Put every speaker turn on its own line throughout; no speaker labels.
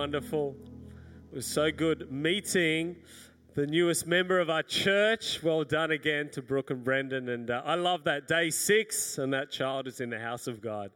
Wonderful. It was so good meeting the newest member of our church. Well done again to Brooke and Brendan. And uh, I love that day six, and that child is in the house of God.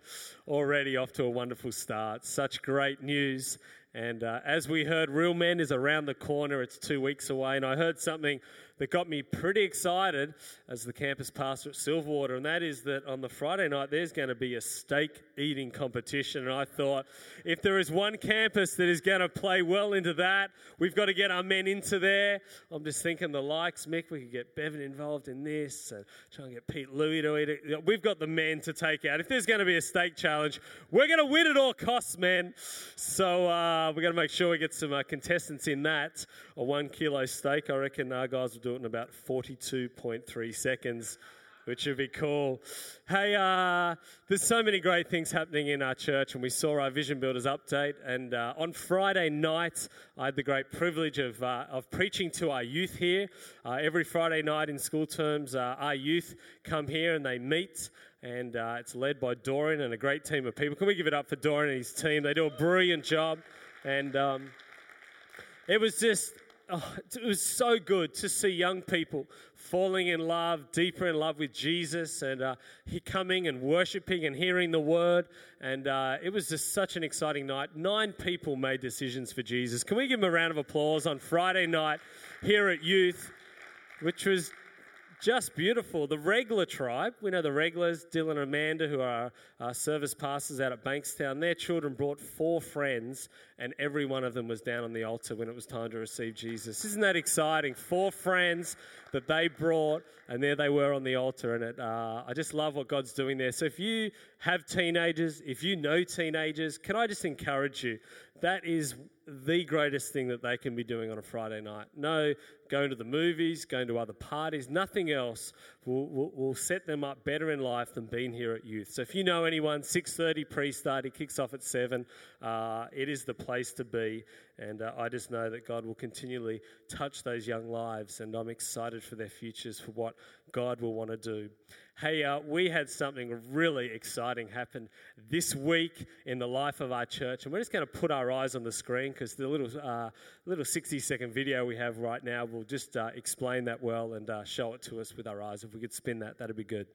Already off to a wonderful start. Such great news. And uh, as we heard, Real Men is around the corner. It's two weeks away. And I heard something that got me pretty excited as the campus pastor at Silverwater, and that is that on the Friday night there's going to be a steak eating competition. And I thought, if there is one campus that is going to play well into that, we've got to get our men into there. I'm just thinking the likes, Mick, we could get Bevan involved in this, and try and get Pete Louie to eat it. We've got the men to take out. If there's going to be a steak challenge, we're going to win at all costs, man. So uh, we're going to make sure we get some uh, contestants in that. A one kilo steak, I reckon our guys do it in about 42.3 seconds, which would be cool. Hey, uh, there's so many great things happening in our church, and we saw our Vision Builders update. And uh, on Friday night, I had the great privilege of, uh, of preaching to our youth here. Uh, every Friday night in school terms, uh, our youth come here and they meet and uh, it's led by Dorian and a great team of people. Can we give it up for Dorian and his team? They do a brilliant job, and um, it was just oh, it was so good to see young people falling in love, deeper in love with Jesus, and uh, he coming and worshiping and hearing the word. And uh, it was just such an exciting night. Nine people made decisions for Jesus. Can we give them a round of applause on Friday night here at Youth, which was just beautiful. The regular tribe, we know the regulars, Dylan and Amanda, who are service pastors out at Bankstown, their children brought four friends, and every one of them was down on the altar when it was time to receive Jesus. Isn't that exciting? Four friends that they brought, and there they were on the altar. And it, uh, I just love what God's doing there. So if you have teenagers, if you know teenagers, can I just encourage you? That is the greatest thing that they can be doing on a Friday night. No going to the movies, going to other parties, nothing else will, will, will, set them up better in life than being here at youth. So if you know anyone, 6.30 pre-start, it kicks off at 7. Uh, it is the place to be. And uh, I just know that God will continually touch those young lives. And I'm excited for their futures, for what God will want to do. Hey, uh, we had something really exciting happen this week in the life of our church, and we're just going to put our eyes on the screen because the little uh, little 60 second video we have right now will just uh, explain that well and uh, show it to us with our eyes. If we could spin that, that'd be good.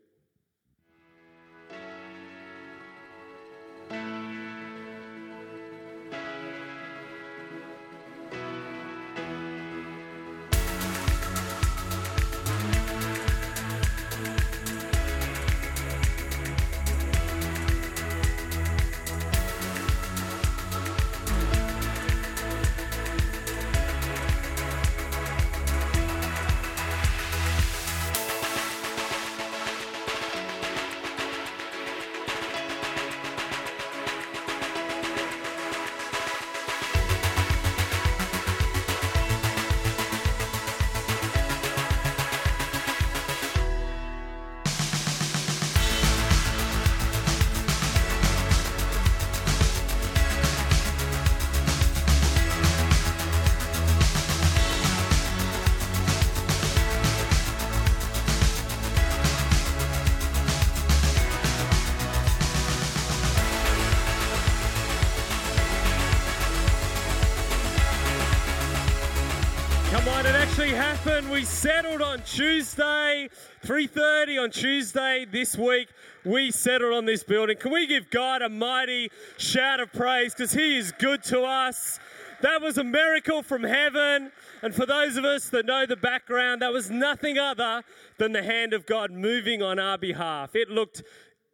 We settled on Tuesday, 3:30 on Tuesday this week. We settled on this building. Can we give God a mighty shout of praise because He is good to us? That was a miracle from heaven. And for those of us that know the background, that was nothing other than the hand of God moving on our behalf. It looked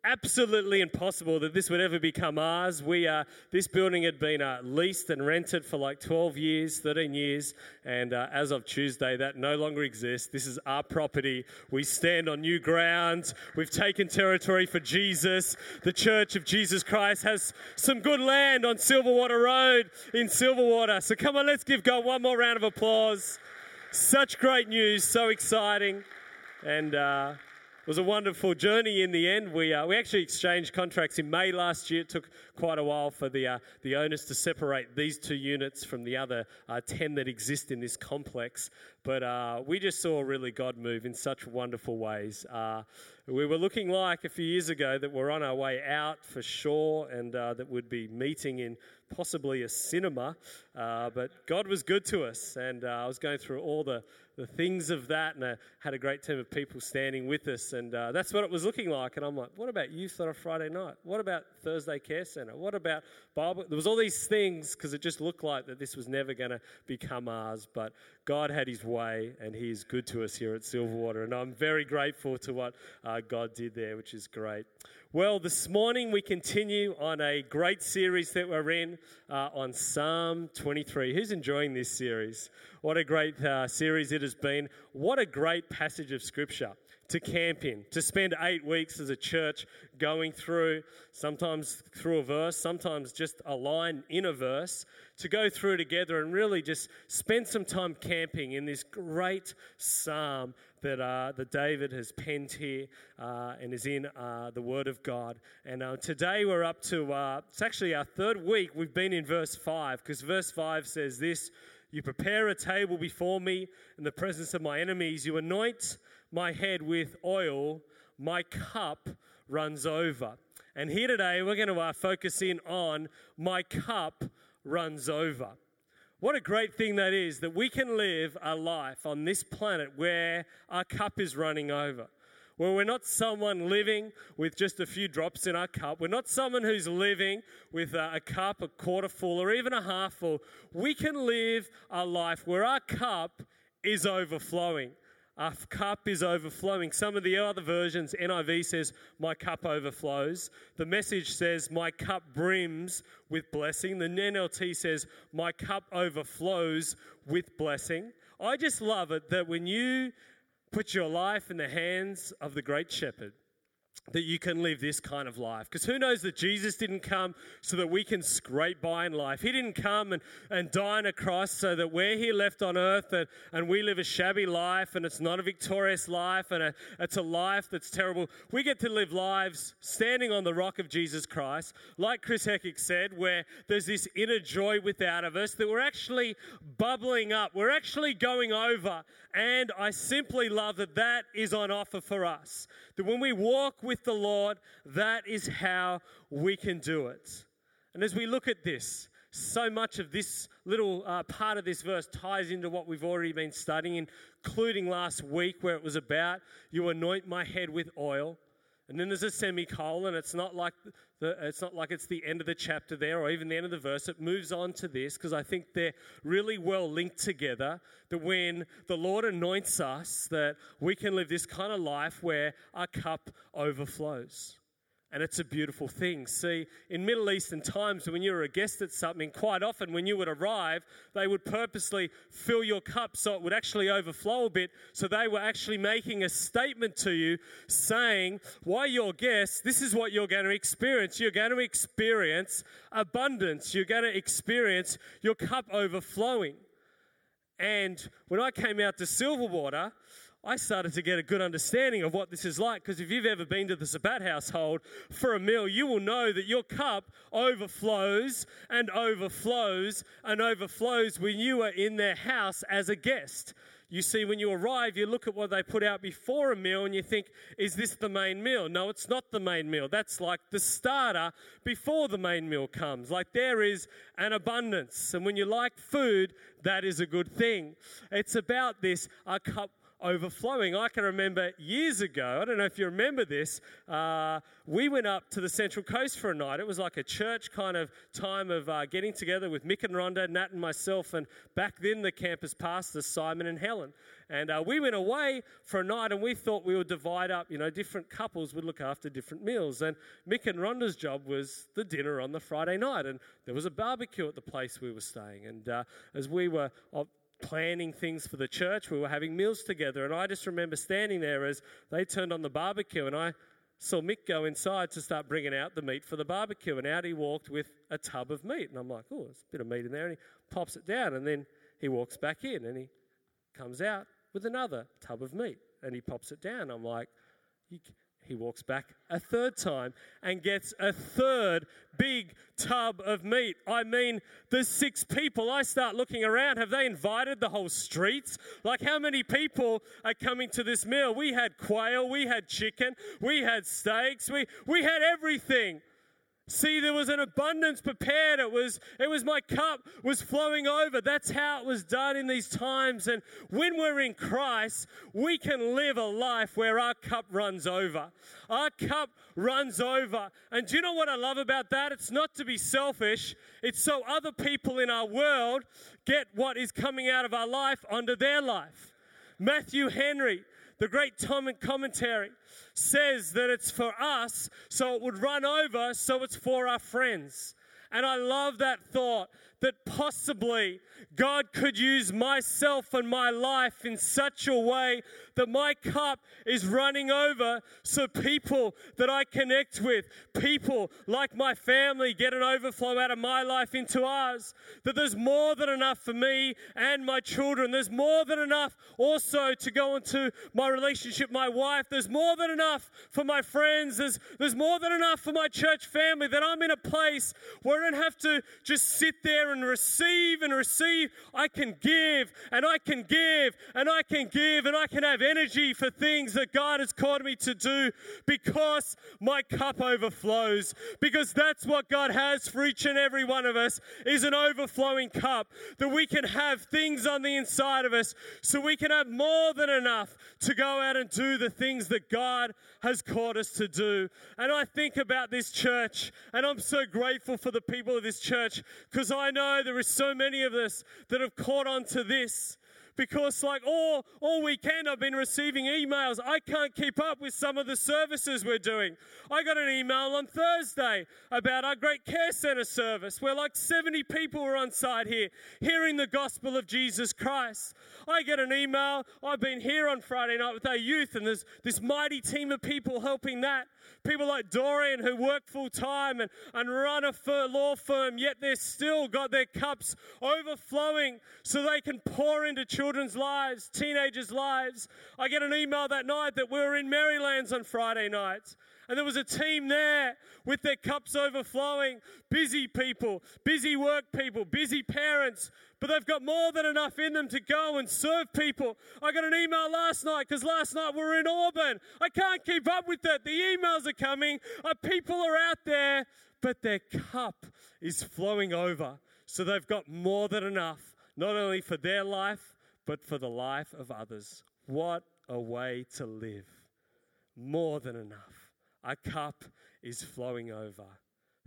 absolutely impossible that this would ever become ours. We uh, this building had been uh, leased and rented for like 12 years, 13 years, and uh, as of Tuesday, that no longer exists. This is our property. We stand on new ground. We've taken territory for Jesus. The Church of Jesus Christ has some good land on Silverwater Road in Silverwater. So come on, let's give God one more round of applause. Such great news, so exciting, and. It was a wonderful journey in the end. We, uh, we actually exchanged contracts in May last year. It took quite a while for the, uh, the owners to separate these two units from the other uh, 10 that exist in this complex. But uh, we just saw really God move in such wonderful ways. Uh, we were looking like a few years ago that we're on our way out for sure and uh, that we'd be meeting in possibly a cinema. But God was good to us, and I was going through all the, the things of that, and I had a great team of people standing with us, and uh, that's what it was looking like. And I'm like, what about youth on a Friday night? What about Thursday Care Centre? What about Bible? There was all these things because it just looked like that this was never going to become ours, but God had His way, and He is good to us here at Silverwater, and I'm very grateful to what uh, God did there, which is great. Well, this morning we continue on a great series that we're in uh, on Psalm 23. Who's enjoying this series? What a great uh, series it has been. What a great passage of Scripture to camp in, to spend eight weeks as a church going through, sometimes through a verse, sometimes just a line in a verse, to go through together and really just spend some time camping in this great psalm that, uh, that David has penned here uh, and is in uh, the Word of God. And uh, today we're up to, uh, it's actually our third week. We've been in verse 5 because verse 5 says this You prepare a table before me in the presence of my enemies, you anoint my head with oil, my cup runs over. And here today we're going to uh, focus in on my cup runs over. What a great thing that is that we can live a life on this planet where our cup is running over. We're not someone living with just a few drops in our cup. We're not someone who's living with a, cup a quarter full or even a half full. We can live a life where our cup is overflowing. Our cup is overflowing. Some of the other versions, NIV says, My cup overflows. The message says, My cup brims with blessing. The NLT says, My cup overflows with blessing. I just love it that when you put your life in the hands of the great shepherd, that you can live this kind of life. Because who knows that Jesus didn't come so that we can scrape by in life. He didn't come and, and die on a cross so that we're here left on earth and, and we live a shabby life and it's not a victorious life and a, it's a life that's terrible. We get to live lives standing on the rock of Jesus Christ, like Chris Heckick said, where there's this inner joy without of us that we're actually bubbling up. We're actually going over. And I simply love that that is on offer for us. That when we walk with the Lord, that is how we can do it. And as we look at this, so much of this little uh, part of this verse ties into what we've already been studying, including last week where it was about you anoint my head with oil. And then there's a semicolon. It's not like the, it's not like it's the end of the chapter there or even the end of the verse. It moves on to this because I think they're really well linked together. That when the Lord anoints us, that we can live this kind of life where our cup overflows and it's a beautiful thing. See, in Middle Eastern times, when you were a guest at something, quite often when you would arrive, they would purposely fill your cup so it would actually overflow a bit. So they were actually making a statement to you saying, Why you're guests, this is what you're going to experience. You're going to experience abundance, you're going to experience your cup overflowing. And when I came out to Silverwater, I started to get a good understanding of what this is like because if you've ever been to the Sabat household for a meal, you will know that your cup overflows and overflows and overflows when you are in their house as a guest. You see, when you arrive, you look at what they put out before a meal and you think, is this the main meal? No, it's not the main meal. That's like the starter before the main meal comes. Like there is an abundance. And when you like food, that is a good thing. It's about this, our cup overflowing. I can remember years ago, I don't know if you remember this, uh, we went up to the Central Coast for a night. It was like a church kind of time of uh, getting together with Mick and Rhonda, Nat and myself, and back then the campus pastors, Simon and Helen. And uh, we went away for a night and we thought we would divide up, you know, different couples would look after different meals. And Mick and Rhonda's job was the dinner on the Friday night. And there was a barbecue at the place we were staying. And uh, as we were planning things for the church. We were having meals together, and I just remember standing there as they turned on the barbecue, and I saw Mick go inside to start bringing out the meat for the barbecue, and out he walked with a tub of meat, and I'm like, oh, there's a bit of meat in there, and he pops it down, and then he walks back in, and he comes out with another tub of meat, and he pops it down. I'm like, he walks back a third time and gets a third big tub of meat. I mean, there's six people. I start looking around. Have they invited the whole streets? Like, how many people are coming to this meal? We had quail, we had chicken, we had steaks, we, we had everything. See, there was an abundance prepared. It was, it was my cup was flowing over. That's how it was done in these times. And when we're in Christ, we can live a life where our cup runs over. Our cup runs over. And do you know what I love about that? It's not to be selfish. It's so other people in our world get what is coming out of our life onto their life. Matthew Henry, the great commentary, says that it's for us, so it would run over, so it's for our friends. And I love that thought that possibly God could use myself and my life in such a way that my cup is running over so people that I connect with, people like my family, get an overflow out of my life into ours. That there's more than enough for me and my children. There's more than enough also to go into my relationship, my wife. There's more than enough for my friends. There's, there's more than enough for my church family that I'm in a place where I don't have to just sit there and receive and receive. I can give and I can give and I can give and I can have energy for things that God has called me to do because my cup overflows. Because that's what God has for each and every one of us is an overflowing cup that we can have things on the inside of us so we can have more than enough to go out and do the things that God has called us to do. And I think about this church and I'm so grateful for the people of this church because I know there are so many of us that have caught on to this because like all all weekend I've been receiving emails. I can't keep up with some of the services we're doing. I got an email on Thursday about our great care center service where like 70 people were on site here hearing the gospel of Jesus Christ. I get an email. I've been here on Friday night with our youth and there's this mighty team of people helping that. People like Dorian who work full time and, and run a law firm, yet they're still got their cups overflowing so they can pour into children's lives, teenagers' lives. I get an email that night that we were in Merrylands on Friday night. And there was a team there with their cups overflowing. Busy people, busy work people, busy parents, but they've got more than enough in them to go and serve people. I got an email last night because last night we were in Auburn. I can't keep up with it. The emails are coming. Uh, people are out there, but their cup is flowing over. So they've got more than enough, not only for their life, but for the life of others. What a way to live! More than enough. Our cup is flowing over.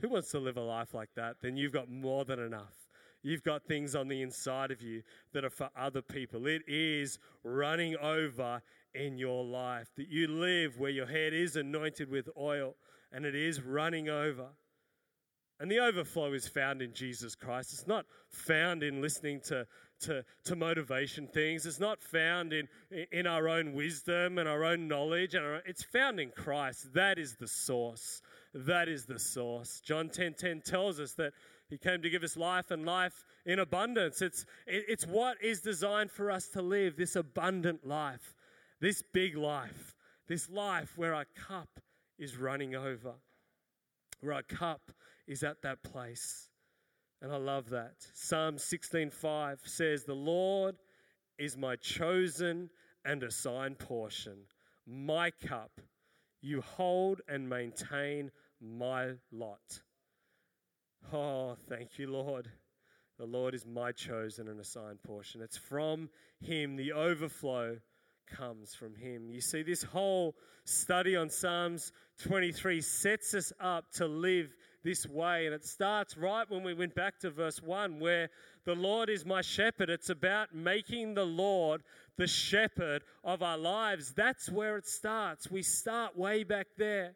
Who wants to live a life like that? Then you've got more than enough. You've got things on the inside of you that are for other people. It is running over in your life. That you live where your head is anointed with oil and it is running over. And the overflow is found in Jesus Christ. It's not found in listening to, to, to motivation things. It's not found in, in our own wisdom and our own knowledge. And our, it's found in Christ. That is the source. That is the source. John 10 10 tells us that he came to give us life and life in abundance. It's, it, it's what is designed for us to live this abundant life, this big life, this life where our cup is running over, where our cup is at that place. And I love that. Psalm 16:5 says, "The Lord is my chosen and assigned portion, my cup. You hold and maintain my lot." Oh, thank you, Lord. The Lord is my chosen and assigned portion. It's from Him. The overflow comes from Him. You see, this whole study on Psalms 23 sets us up to live this way. And it starts right when we went back to verse 1, where the Lord is my shepherd. It's about making the Lord the shepherd of our lives. That's where it starts. We start way back there.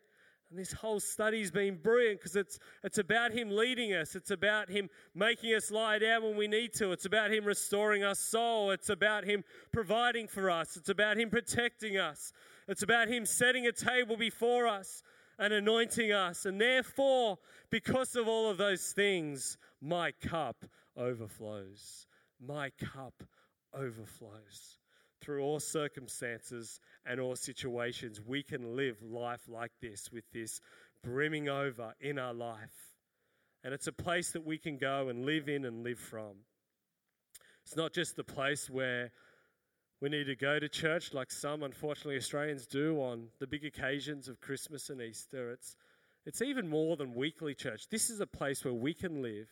And this whole study's been brilliant because it's, it's about Him leading us. It's about Him making us lie down when we need to. It's about Him restoring our soul. It's about Him providing for us. It's about Him protecting us. It's about Him setting a table before us and anointing us. And therefore, because of all of those things, my cup overflows. My cup overflows. Through all circumstances and all situations, we can live life like this with this brimming over in our life. And it's a place that we can go and live in and live from. It's not just the place where we need to go to church like some, unfortunately, Australians do on the big occasions of Christmas and Easter. It's, It's even more than weekly church. This is a place where we can live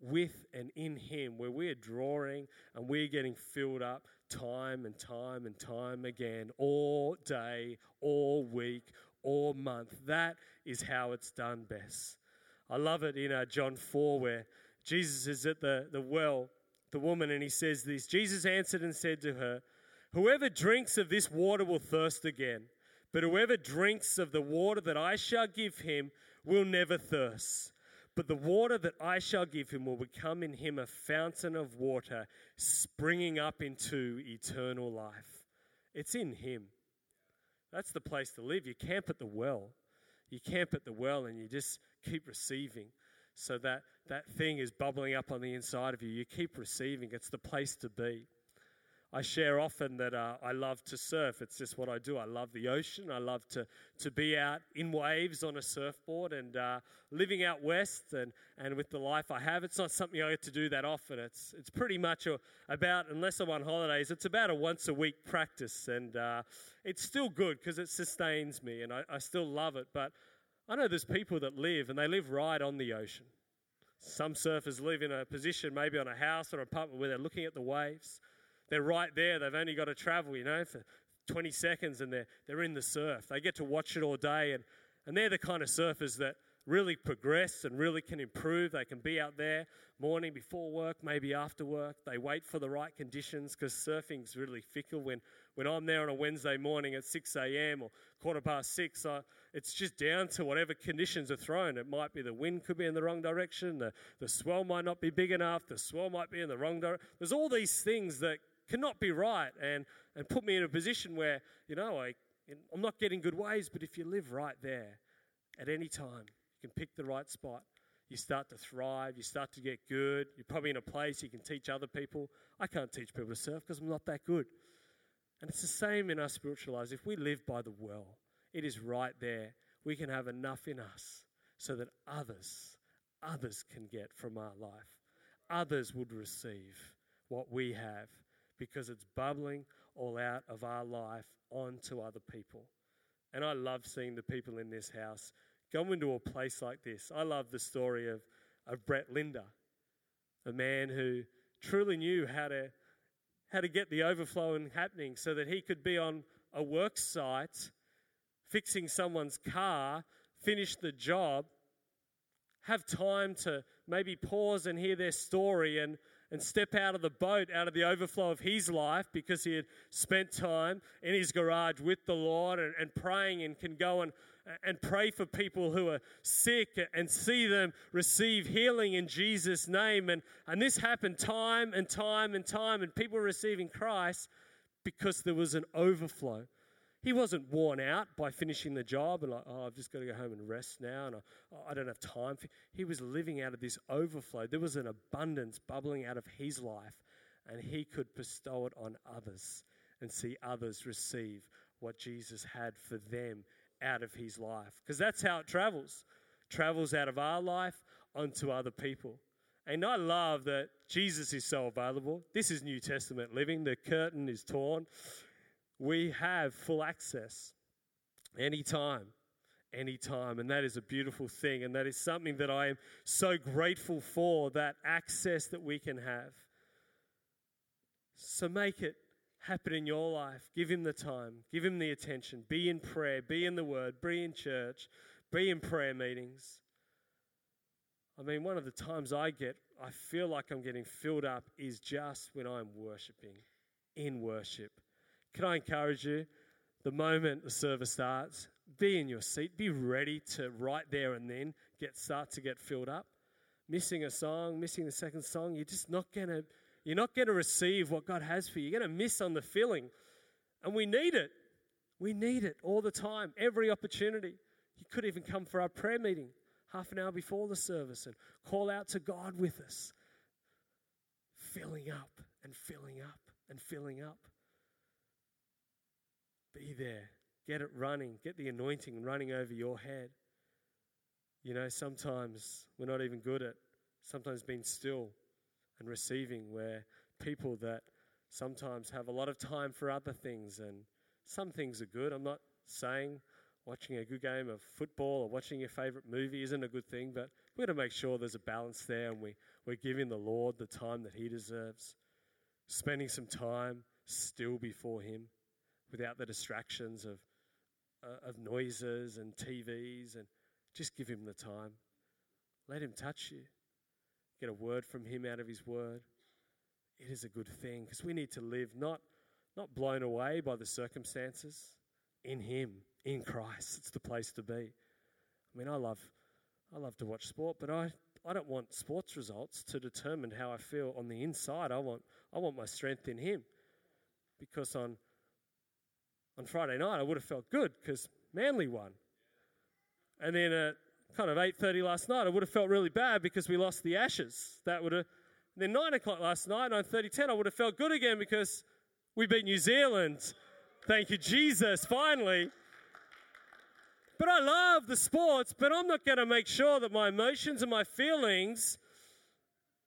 with and in Him, where we're drawing and we're getting filled up time and time and time again, all day, all week, all month. That is how it's done best. I love it in uh, John 4 where Jesus is at the, the well, the woman, and he says this Jesus answered and said to her, Whoever drinks of this water will thirst again, but whoever drinks of the water that I shall give him will never thirst. But the water that I shall give him will become in him a fountain of water springing up into eternal life. It's in him. That's the place to live. You camp at the well. You camp at the well and you just keep receiving so that that thing is bubbling up on the inside of you. You keep receiving. It's the place to be. I share often that uh, I love to surf. It's just what I do. I love the ocean. I love to, to be out in waves on a surfboard and uh, living out west and, and with the life I have. It's not something I get to do that often. It's, it's pretty much a, about, unless I'm on holidays, it's about a once a week practice. And uh, it's still good because it sustains me and I, I still love it. But I know there's people that live and they live right on the ocean. Some surfers live in a position, maybe on a house or an apartment, where they're looking at the waves. They're right there. They've only got to travel, you know, for 20 seconds and they're, they're in the surf. They get to watch it all day. And, and they're the kind of surfers that really progress and really can improve. They can be out there morning before work, maybe after work. They wait for the right conditions because surfing's really fickle. When, when I'm there on a Wednesday morning at 6 a.m. or quarter past 6, I, it's just down to whatever conditions are thrown. It might be the wind could be in the wrong direction, the, the swell might not be big enough, the swell might be in the wrong direction. There's all these things that cannot be right and, and put me in a position where, you know, I, I'm not getting good waves, but if you live right there at any time, you can pick the right spot. You start to thrive, you start to get good. You're probably in a place you can teach other people. I can't teach people to surf because I'm not that good. And it's the same in our spiritual lives. If we live by the well, it is right there. We can have enough in us so that others, others can get from our life. Others would receive what we have because it's bubbling all out of our life onto other people. And I love seeing the people in this house go into a place like this. I love the story of, of Brett Linder, a man who truly knew how to, how to get the overflow and happening so that he could be on a work site fixing someone's car, finish the job, have time to maybe pause and hear their story and and step out of the boat, out of the overflow of his life, because he had spent time in his garage with the Lord and, and praying and can go and, and pray for people who are sick and see them receive healing in Jesus' name. And, and this happened time and time and time, and people were receiving Christ because there was an overflow. He wasn't worn out by finishing the job and like, oh, I've just got to go home and rest now and I, I don't have time. He was living out of this overflow. There was an abundance bubbling out of his life and he could bestow it on others and see others receive what Jesus had for them out of his life. Because that's how it travels. Travels out of our life onto other people. And I love that Jesus is so available. This is New Testament living. The curtain is torn we have full access anytime anytime and that is a beautiful thing and that is something that i am so grateful for that access that we can have so make it happen in your life give him the time give him the attention be in prayer be in the word be in church be in prayer meetings i mean one of the times i get i feel like i'm getting filled up is just when i'm worshiping in worship can I encourage you? The moment the service starts, be in your seat. Be ready to right there and then get start to get filled up. Missing a song, missing the second song, you're just not gonna you're not gonna receive what God has for you. You're gonna miss on the filling. And we need it. We need it all the time, every opportunity. You could even come for our prayer meeting half an hour before the service and call out to God with us. Filling up and filling up and filling up. Be there. Get it running. Get the anointing running over your head. You know, sometimes we're not even good at sometimes being still and receiving, where people that sometimes have a lot of time for other things, and some things are good. I'm not saying watching a good game of football or watching your favorite movie isn't a good thing, but we've got to make sure there's a balance there and we, we're giving the Lord the time that He deserves. Spending some time still before Him without the distractions of, uh, of noises and TVs, and just give Him the time. Let Him touch you. Get a word from Him out of His word. It is a good thing because we need to live not, not blown away by the circumstances, in Him in Christ. It's the place to be. I mean, I love, I love to watch sport, but I, I don't want sports results to determine how I feel on the inside. I want, I want my strength in Him, because on, on Friday night I would have felt good because Manly won, and then at kind of eight thirty last night I would have felt really bad because we lost the Ashes. That would have. Then nine o'clock last night, 9.30, 10, I would have felt good again because we beat New Zealand. Thank you, Jesus, finally. But I love the sports, but I'm not going to make sure that my emotions and my feelings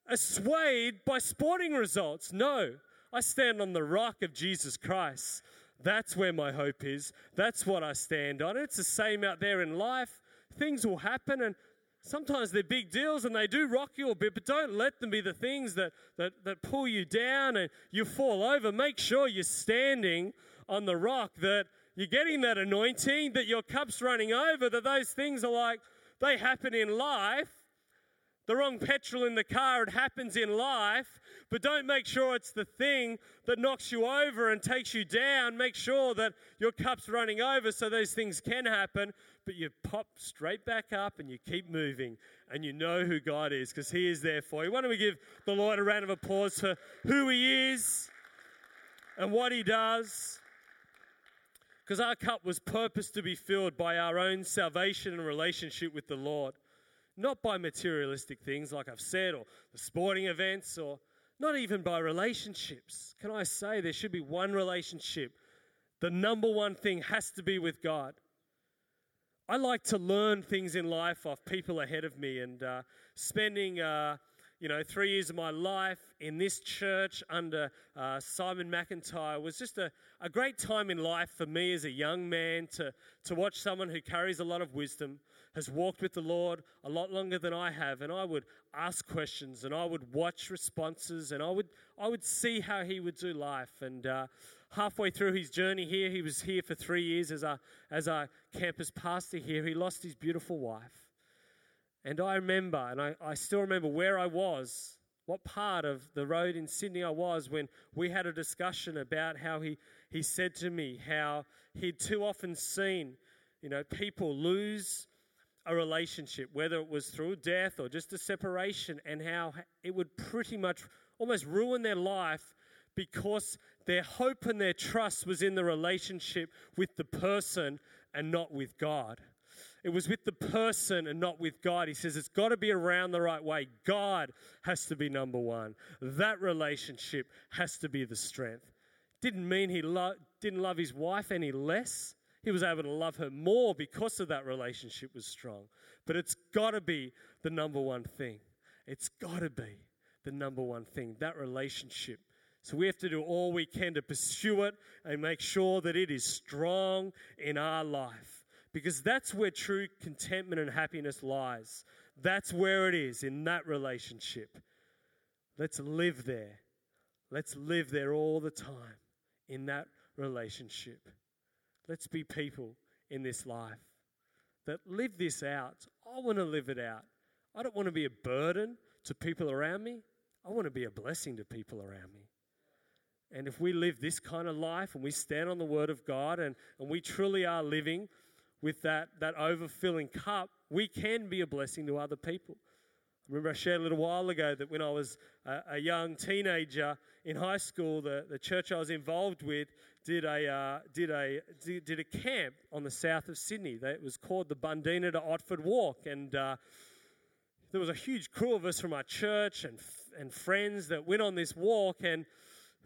are swayed by sporting results. No, I stand on the rock of Jesus Christ. That's where my hope is. That's what I stand on. It's the same out there in life. Things will happen, and sometimes they're big deals and they do rock you a bit, but don't let them be the things that, that, that pull you down and you fall over. Make sure you're standing on the rock that you're getting that anointing, that your cup's running over, that those things are like, they happen in life. The wrong petrol in the car, it happens in life, but don't make sure it's the thing that knocks you over and takes you down. Make sure that your cup's running over so those things can happen, but you pop straight back up and you keep moving and you know who God is because He is there for you. Why don't we give the Lord a round of applause for who He is and what He does? Because our cup was purposed to be filled by our own salvation and relationship with the Lord, not by materialistic things like I've said, or the sporting events, or not even by relationships. Can I say there should be one relationship? The number one thing has to be with God. I like to learn things in life off people ahead of me, and uh, spending uh, you know, three years of my life in this church under uh, Simon McIntyre was just a, a great time in life for me as a young man to, to watch someone who carries a lot of wisdom, has walked with the Lord a lot longer than I have, and I would ask questions and I would watch responses and I would, I would see how he would do life. And uh, halfway through his journey here, he was here for three years as our, as our campus pastor here. He lost his beautiful wife. And I remember, and I, I still remember where I was, what part of the road in Sydney I was when we had a discussion about how he, he said to me how he'd too often seen, you know, people lose a relationship, whether it was through death or just a separation, and how it would pretty much almost ruin their life because their hope and their trust was in the relationship with the person and not with God. It was with the person and not with God. He says it's got to be around the right way. God has to be number one. That relationship has to be the strength. Didn't mean he lo- didn't love his wife any less. He was able to love her more because of that relationship was strong. But it's got to be the number one thing. It's got to be the number one thing, that relationship. So we have to do all we can to pursue it and make sure that it is strong in our life because that's where true contentment and happiness lies. That's where it is, in that relationship. Let's live there. Let's live there all the time in that relationship. Let's be people in this life that live this out. I want to live it out. I don't want to be a burden to people around me. I want to be a blessing to people around me. And if we live this kind of life and we stand on the Word of God and, and we truly are living with that, that overfilling cup, we can be a blessing to other people. I remember I shared a little while ago that when I was a, a young teenager in high school, the, the church I was involved with did a, uh, did, a, did, did, a camp on the south of Sydney. It was called the Bundeena to Otford Walk. And uh, there was a huge crew of us from our church and, and friends that went on this walk. And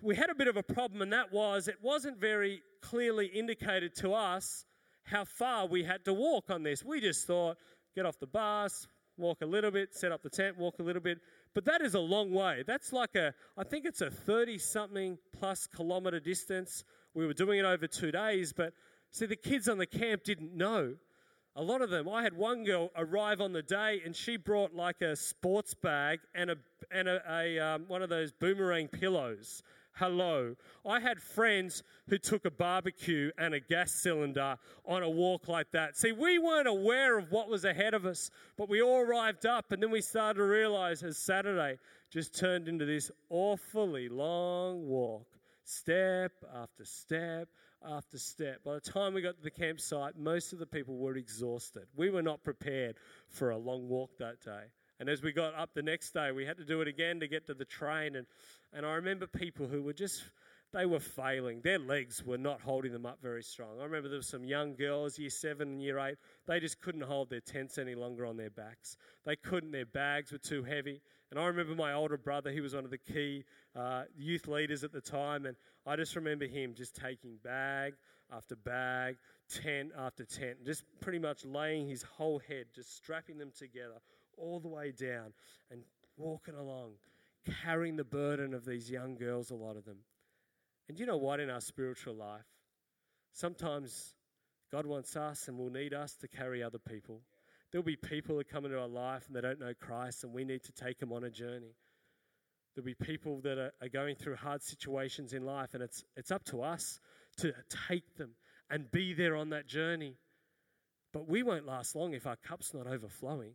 we had a bit of a problem, and that was it wasn't very clearly indicated to us how far we had to walk on this. We just thought, get off the bus, walk a little bit, set up the tent, walk a little bit. But that is a long way. That's like a, I think it's a 30 something plus kilometer distance. We were doing it over two days, but see, the kids on the camp didn't know. A lot of them. I had one girl arrive on the day, and she brought like a sports bag and a and a, a um, one of those boomerang pillows hello. I had friends who took a barbecue and a gas cylinder on a walk like that. See, we weren't aware of what was ahead of us, but we all arrived up, and then we started to realize as Saturday just turned into this awfully long walk, step after step after step. By the time we got to the campsite, most of the people were exhausted. We were not prepared for a long walk that day. And as we got up the next day, we had to do it again to get to the train. And and I remember people who were just, they were failing. Their legs were not holding them up very strong. I remember there were some young girls, year seven and year eight, they just couldn't hold their tents any longer on their backs. They couldn't, their bags were too heavy. And I remember my older brother, he was one of the key uh, youth leaders at the time, and I just remember him just taking bag after bag, tent after tent, just pretty much laying his whole head, just strapping them together all the way down and walking along carrying the burden of these young girls, a lot of them. And you know what, in our spiritual life, sometimes God wants us and will need us to carry other people. There'll be people that come into our life and they don't know Christ, and we need to take them on a journey. There'll be people that are, are going through hard situations in life, and it's, it's up to us to take them and be there on that journey. But we won't last long if our cup's not overflowing.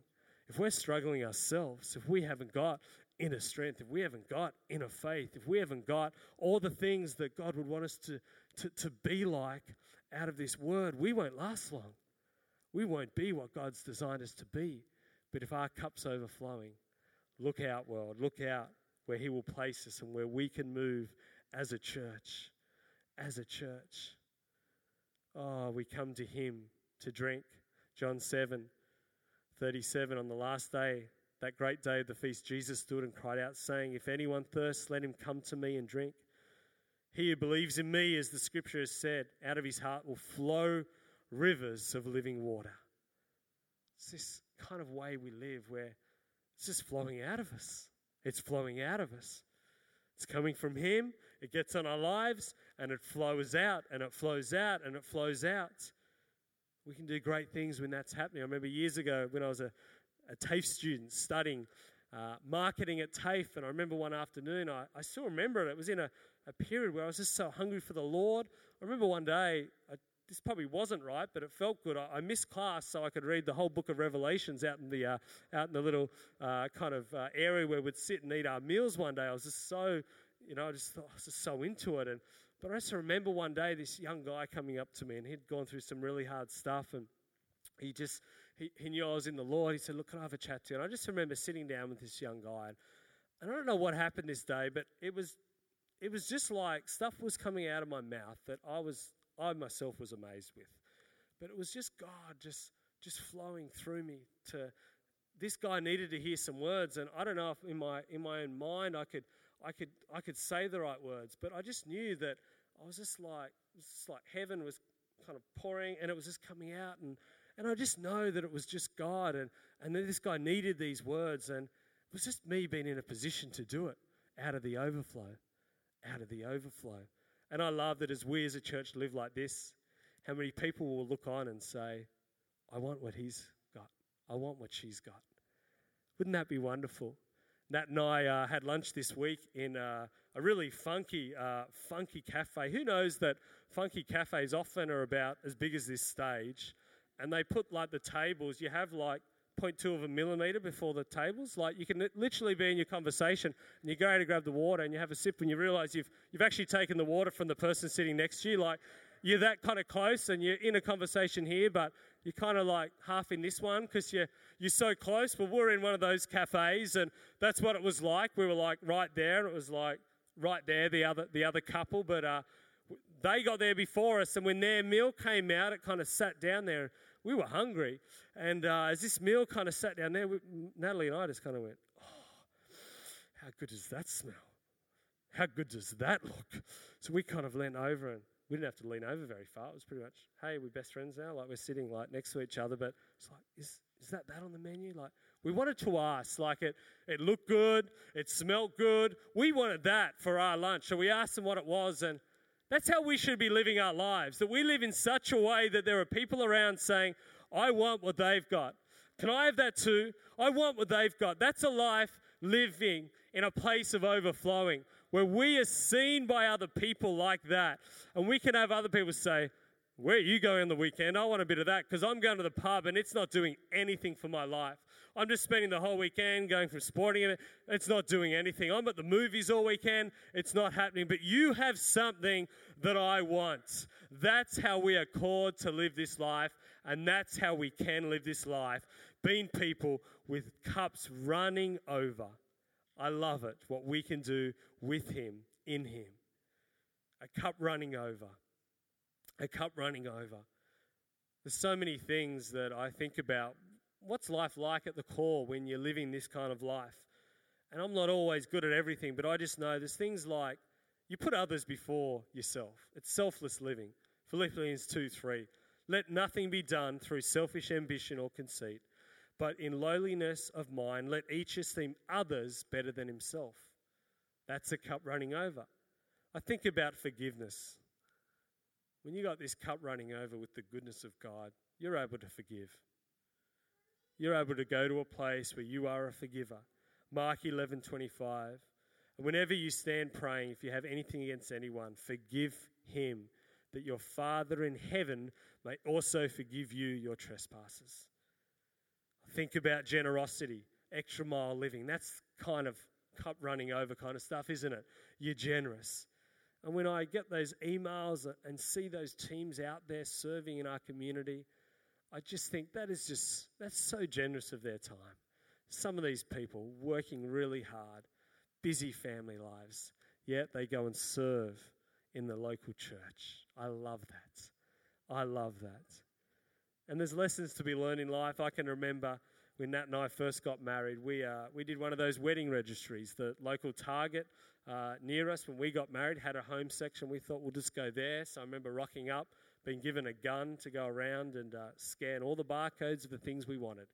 If we're struggling ourselves, if we haven't got inner strength, if we haven't got inner faith, if we haven't got all the things that God would want us to, to, to be like out of this word, we won't last long. We won't be what God's designed us to be. But if our cup's overflowing, look out, world, look out where He will place us and where we can move as a church. As a church. Oh, we come to Him to drink. John 7 37 on the last day that great day of the feast, Jesus stood and cried out, saying, If anyone thirsts, let him come to me and drink. He who believes in me, as the scripture has said, out of his heart will flow rivers of living water. It's this kind of way we live where it's just flowing out of us. It's flowing out of us. It's coming from Him, it gets on our lives, and it flows out, and it flows out, and it flows out. We can do great things when that's happening. I remember years ago when I was a a TAFE student studying uh, marketing at TAFE. And I remember one afternoon, I, I still remember it. It was in a, a period where I was just so hungry for the Lord. I remember one day, I, this probably wasn't right, but it felt good. I, I, missed class so I could read the whole book of Revelations out in the, uh, out in the little uh, kind of uh, area where we'd sit and eat our meals one day. I was just so, you know, I just thought, I was just so into it. And, but I just remember one day this young guy coming up to me and he'd gone through some really hard stuff and he just he, he knew I was in the Lord. He said, Look, can I have a chat to you? And I just remember sitting down with this young guy. And I don't know what happened this day, but it was it was just like stuff was coming out of my mouth that I was I myself was amazed with. But it was just God just just flowing through me to this guy needed to hear some words and I don't know if in my in my own mind I could I could I could say the right words, but I just knew that I was just like just like heaven was kind of pouring and it was just coming out and and I just know that it was just God, and, and this guy needed these words, and it was just me being in a position to do it out of the overflow, out of the overflow. And I love that as we as a church live like this, how many people will look on and say, I want what he's got, I want what she's got. Wouldn't that be wonderful? Nat and I uh, had lunch this week in uh, a really funky, uh, funky cafe. Who knows that funky cafes often are about as big as this stage? and they put like the tables, you have like 0.2 of a millimeter before the tables. Like you can literally be in your conversation and you go to grab the water and you have a sip and you realize you've, you've actually taken the water from the person sitting next to you. Like you're that kind of close and you're in a conversation here, but you're kind of like half in this one because you're, you're so close. But we're in one of those cafes and that's what it was like. We were like right there and it was like right there, the other, the other couple. But uh, they got there before us and when their meal came out, it kind of sat down there we were hungry. And uh, as this meal kind of sat down there, we, Natalie and I just kind of went, oh, how good does that smell? How good does that look? So we kind of leaned over and we didn't have to lean over very far. It was pretty much, hey, we're best friends now. Like we're sitting like next to each other, but it's like, is, is that that on the menu? Like we wanted to ask, like it, it looked good, it smelled good. We wanted that for our lunch. So we asked them what it was and That's how we should be living our lives. That we live in such a way that there are people around saying, I want what they've got. Can I have that too? I want what they've got. That's a life living in a place of overflowing where we are seen by other people like that. And we can have other people say, Where are you going on the weekend? I want a bit of that because I'm going to the pub and it's not doing anything for my life. I'm just spending the whole weekend going from sporting event. It's not doing anything. I'm at the movies all weekend. It's not happening. But you have something that I want. That's how we are called to live this life. And that's how we can live this life. Being people with cups running over. I love it, what we can do with Him, in Him. A cup running over. A cup running over. There's so many things that I think about what's life like at the core when you're living this kind of life? And I'm not always good at everything, but I just know there's things like you put others before yourself. It's selfless living. Philippians 2 3. Let nothing be done through selfish ambition or conceit, but in lowliness of mind, let each esteem others better than himself. That's a cup running over. I think about forgiveness. When you got this cup running over with the goodness of God, you're able to forgive you're able to go to a place where you are a forgiver. Mark 11 25. And whenever you stand praying, if you have anything against anyone, forgive him, that your Father in heaven may also forgive you your trespasses. Think about generosity, extra mile living. That's kind of cup running over kind of stuff, isn't it? You're generous. And when I get those emails and see those teams out there serving in our community, I just think that is just, that's so generous of their time. Some of these people working really hard, busy family lives, yet they go and serve in the local church. I love that. I love that. And there's lessons to be learned in life. I can remember when Nat and I first got married, we, uh, we did one of those wedding registries. The local Target uh, near us, when we got married, had a home section. We thought we'll just go there. So I remember rocking up been given a gun to go around and uh, scan all the barcodes of the things we wanted.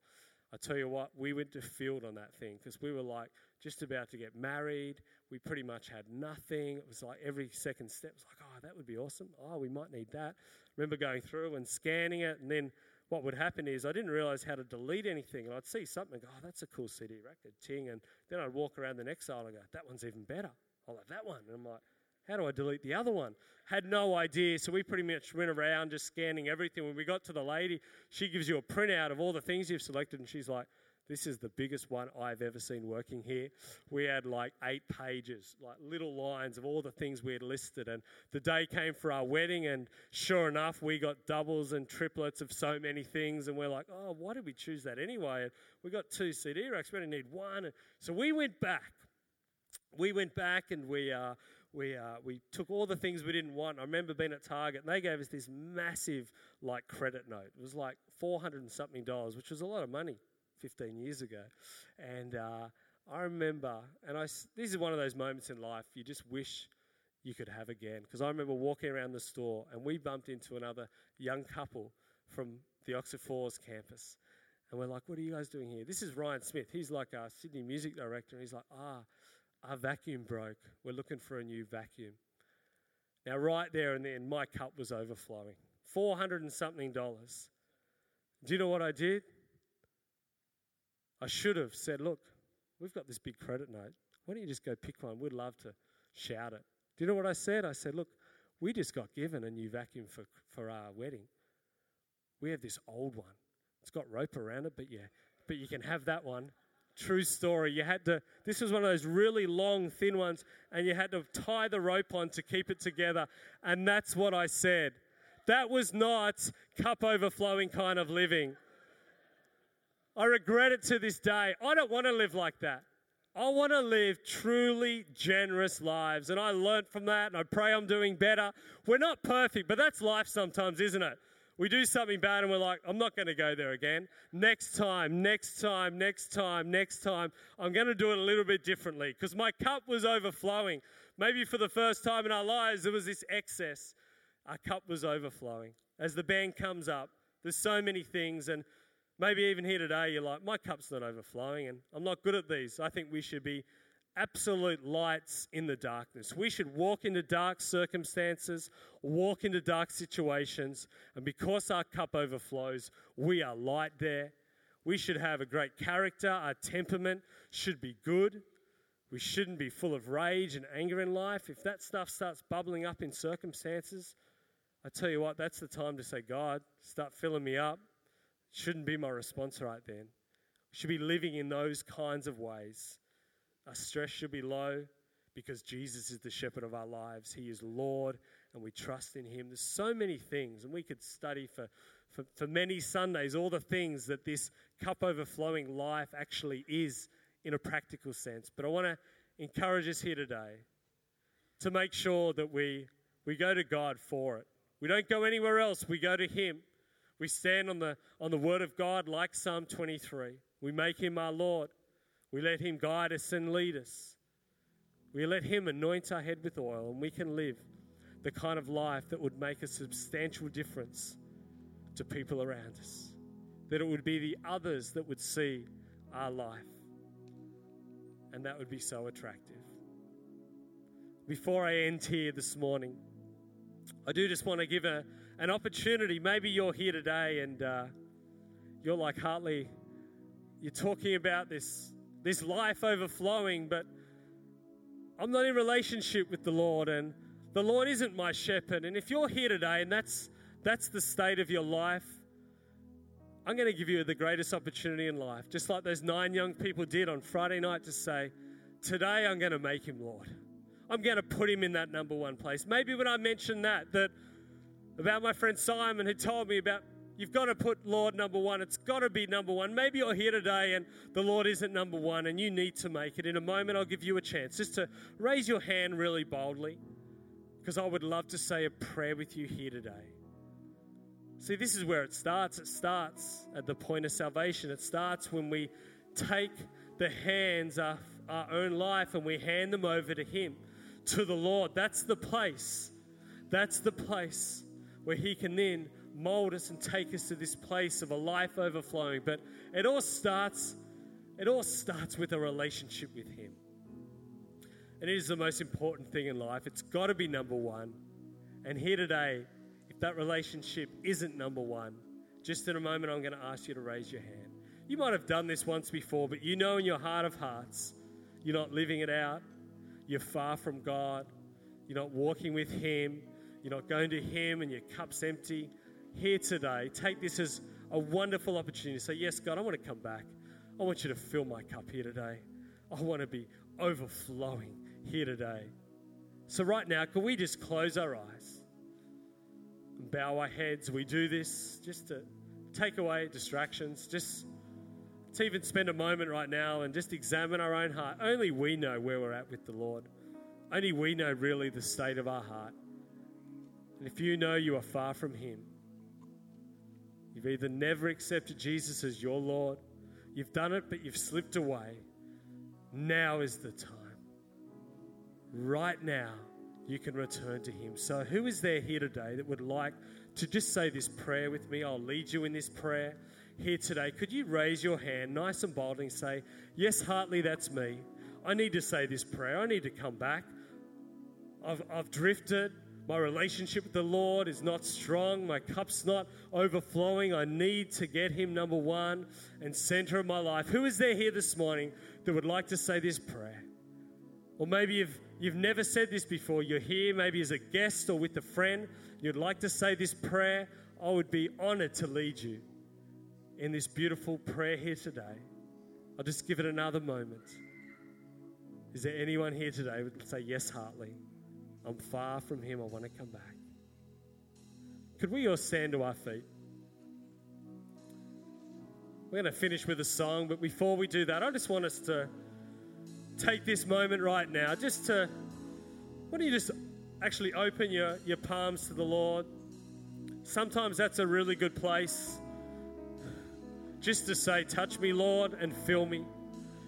I tell you what, we went to field on that thing because we were like just about to get married. We pretty much had nothing. It was like every second step was like, oh, that would be awesome. Oh, we might need that. remember going through and scanning it, and then what would happen is I didn't realize how to delete anything. And I'd see something go, oh, that's a cool CD record, ting. And then I'd walk around the next aisle and go, that one's even better. I'll have that one. And I'm like, how do I delete the other one? Had no idea. So we pretty much went around just scanning everything. When we got to the lady, she gives you a printout of all the things you've selected, and she's like, this is the biggest one I've ever seen working here. We had like eight pages, like little lines of all the things we had listed. And the day came for our wedding, and sure enough, we got doubles and triplets of so many things. And we're like, oh, why did we choose that anyway? And we got two CD racks, we only need one. And so we went back. We went back and we, uh, we, uh, we took all the things we didn't want. I remember being at Target and they gave us this massive like credit note. It was like 400 and something dollars, which was a lot of money 15 years ago. And uh, I remember, and I, this is one of those moments in life you just wish you could have again. Because I remember walking around the store and we bumped into another young couple from the Oxford Falls campus. And we're like, what are you guys doing here? This is Ryan Smith. He's like our Sydney music director. And he's like, ah, our vacuum broke. We're looking for a new vacuum. Now, right there and then, my cup was overflowing. 400 and something dollars. Do you know what I did? I should have said, Look, we've got this big credit note. Why don't you just go pick one? We'd love to shout it. Do you know what I said? I said, Look, we just got given a new vacuum for, for our wedding. We have this old one. It's got rope around it, but yeah, but you can have that one. True story. You had to, this was one of those really long, thin ones, and you had to tie the rope on to keep it together. And that's what I said. That was not cup overflowing kind of living. I regret it to this day. I don't want to live like that. I want to live truly generous lives. And I learned from that, and I pray I'm doing better. We're not perfect, but that's life sometimes, isn't it? We do something bad and we're like, I'm not going to go there again. Next time, next time, next time, next time, I'm going to do it a little bit differently because my cup was overflowing. Maybe for the first time in our lives, there was this excess. Our cup was overflowing. As the band comes up, there's so many things, and maybe even here today, you're like, my cup's not overflowing, and I'm not good at these. I think we should be absolute lights in the darkness. We should walk into dark circumstances, walk into dark situations, and because our cup overflows, we are light there. We should have a great character. Our temperament should be good. We shouldn't be full of rage and anger in life. If that stuff starts bubbling up in circumstances, I tell you what, that's the time to say, God, start filling me up. Shouldn't be my response right then. Should be living in those kinds of ways. Our stress should be low because Jesus is the shepherd of our lives. He is Lord and we trust in Him. There's so many things, and we could study for, for, for many Sundays all the things that this cup overflowing life actually is in a practical sense. But I want to encourage us here today to make sure that we, we go to God for it. We don't go anywhere else, we go to Him. We stand on the, on the Word of God like Psalm 23. We make Him our Lord. We let Him guide us and lead us. We let Him anoint our head with oil, and we can live the kind of life that would make a substantial difference to people around us. That it would be the others that would see our life. And that would be so attractive. Before I end here this morning, I do just want to give a, an opportunity. Maybe you're here today and uh, you're like Hartley, you're talking about this, this life overflowing, but I'm not in relationship with the Lord and the Lord isn't my shepherd. And if you're here today and that's, that's the state of your life, I'm going to give you the greatest opportunity in life, just like those nine young people did on Friday night to say, Today I'm going to make him Lord. I'm going to put him in that number one place. Maybe when I mentioned that, that about my friend Simon who told me about you've got to put Lord number one. It's got to be number one. Maybe you're here today and the Lord isn't number one and you need to make it. In a moment, I'll give you a chance just to raise your hand really boldly because I would love to say a prayer with you here today. See, this is where it starts. It starts at the point of salvation. It starts when we take the hands of our own life and we hand them over to Him to the Lord. That's the place. That's the place where He can then mold us and take us to this place of a life overflowing. But it all starts, it all starts with a relationship with Him. And it is the most important thing in life. It's got to be number one. And here today, if that relationship isn't number one, just in a moment, I'm going to ask you to raise your hand. You might have done this once before, but you know in your heart of hearts, you're not living it out. You're far from God. You're not walking with Him. You're not going to Him and your cup's empty. Here today, take this as a wonderful opportunity to say, Yes, God, I want to come back. I want you to fill my cup here today. I want to be overflowing here today. So, right now, can we just close our eyes and bow our heads? We do this just to take away distractions, just to even spend a moment right now and just examine our own heart. Only we know where we're at with the Lord. Only we know really the state of our heart. And if you know you are far from Him, you've either never accepted Jesus as your Lord, you've done it, but you've slipped away. Now is the time. Right now, you can return to Him. So, who is there here today that would like to just say this prayer with me? I'll lead you in this prayer here today, could you raise your hand nice and boldly and say, Yes, Hartley, that's me. I need to say this prayer. I need to come back. I've, I've drifted. My relationship with the Lord is not strong. My cup's not overflowing. I need to get Him number one and center of my life. Who is there here this morning that would like to say this prayer? Or maybe you've, you've never said this before. You're here maybe as a guest or with a friend. You'd like to say this prayer. I would be honored to lead you in this beautiful prayer here today. I'll just give it another moment. Is there anyone here today who would say, Yes, Hartley, I'm far from him. I want to come back? Could we all stand to our feet? We're going to finish with a song, but before we do that, I just want us to take this moment right now just to, why don't you just actually open your, your palms to the Lord? Sometimes that's a really good place just to say, Touch me, Lord, and fill me.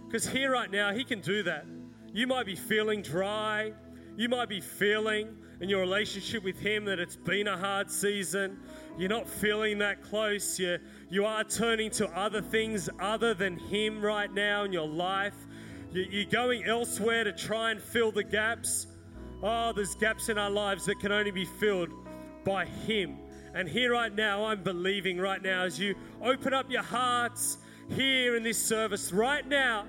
Because here right now, He can do that. You might be feeling dry. You might be feeling in your relationship with Him that it's been a hard season. You're not feeling that close. You, you are turning to other things other than Him right now in your life. you're going elsewhere to try and fill the gaps. Oh, there's gaps in our lives that can only be filled by Him. And here right now, I'm believing right now as you open up your hearts here in this service right now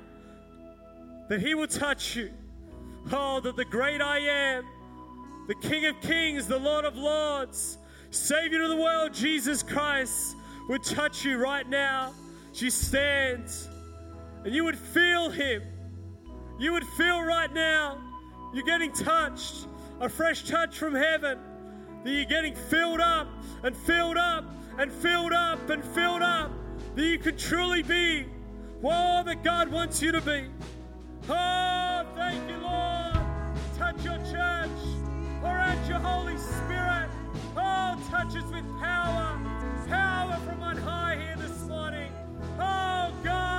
that He will touch you. Oh, that the great I am, the King of Kings, the Lord of Lords, Savior of the world, Jesus Christ, would touch you right now as you stand and you would feel Him. You would feel right now you're getting touched, a fresh touch from heaven, that you're getting filled up and filled up and filled up and filled up, that you can truly be all that God wants you to be. Oh! out your church. Pour out your Holy Spirit. Oh, touch us with power. Power from on high here this morning. Oh, God.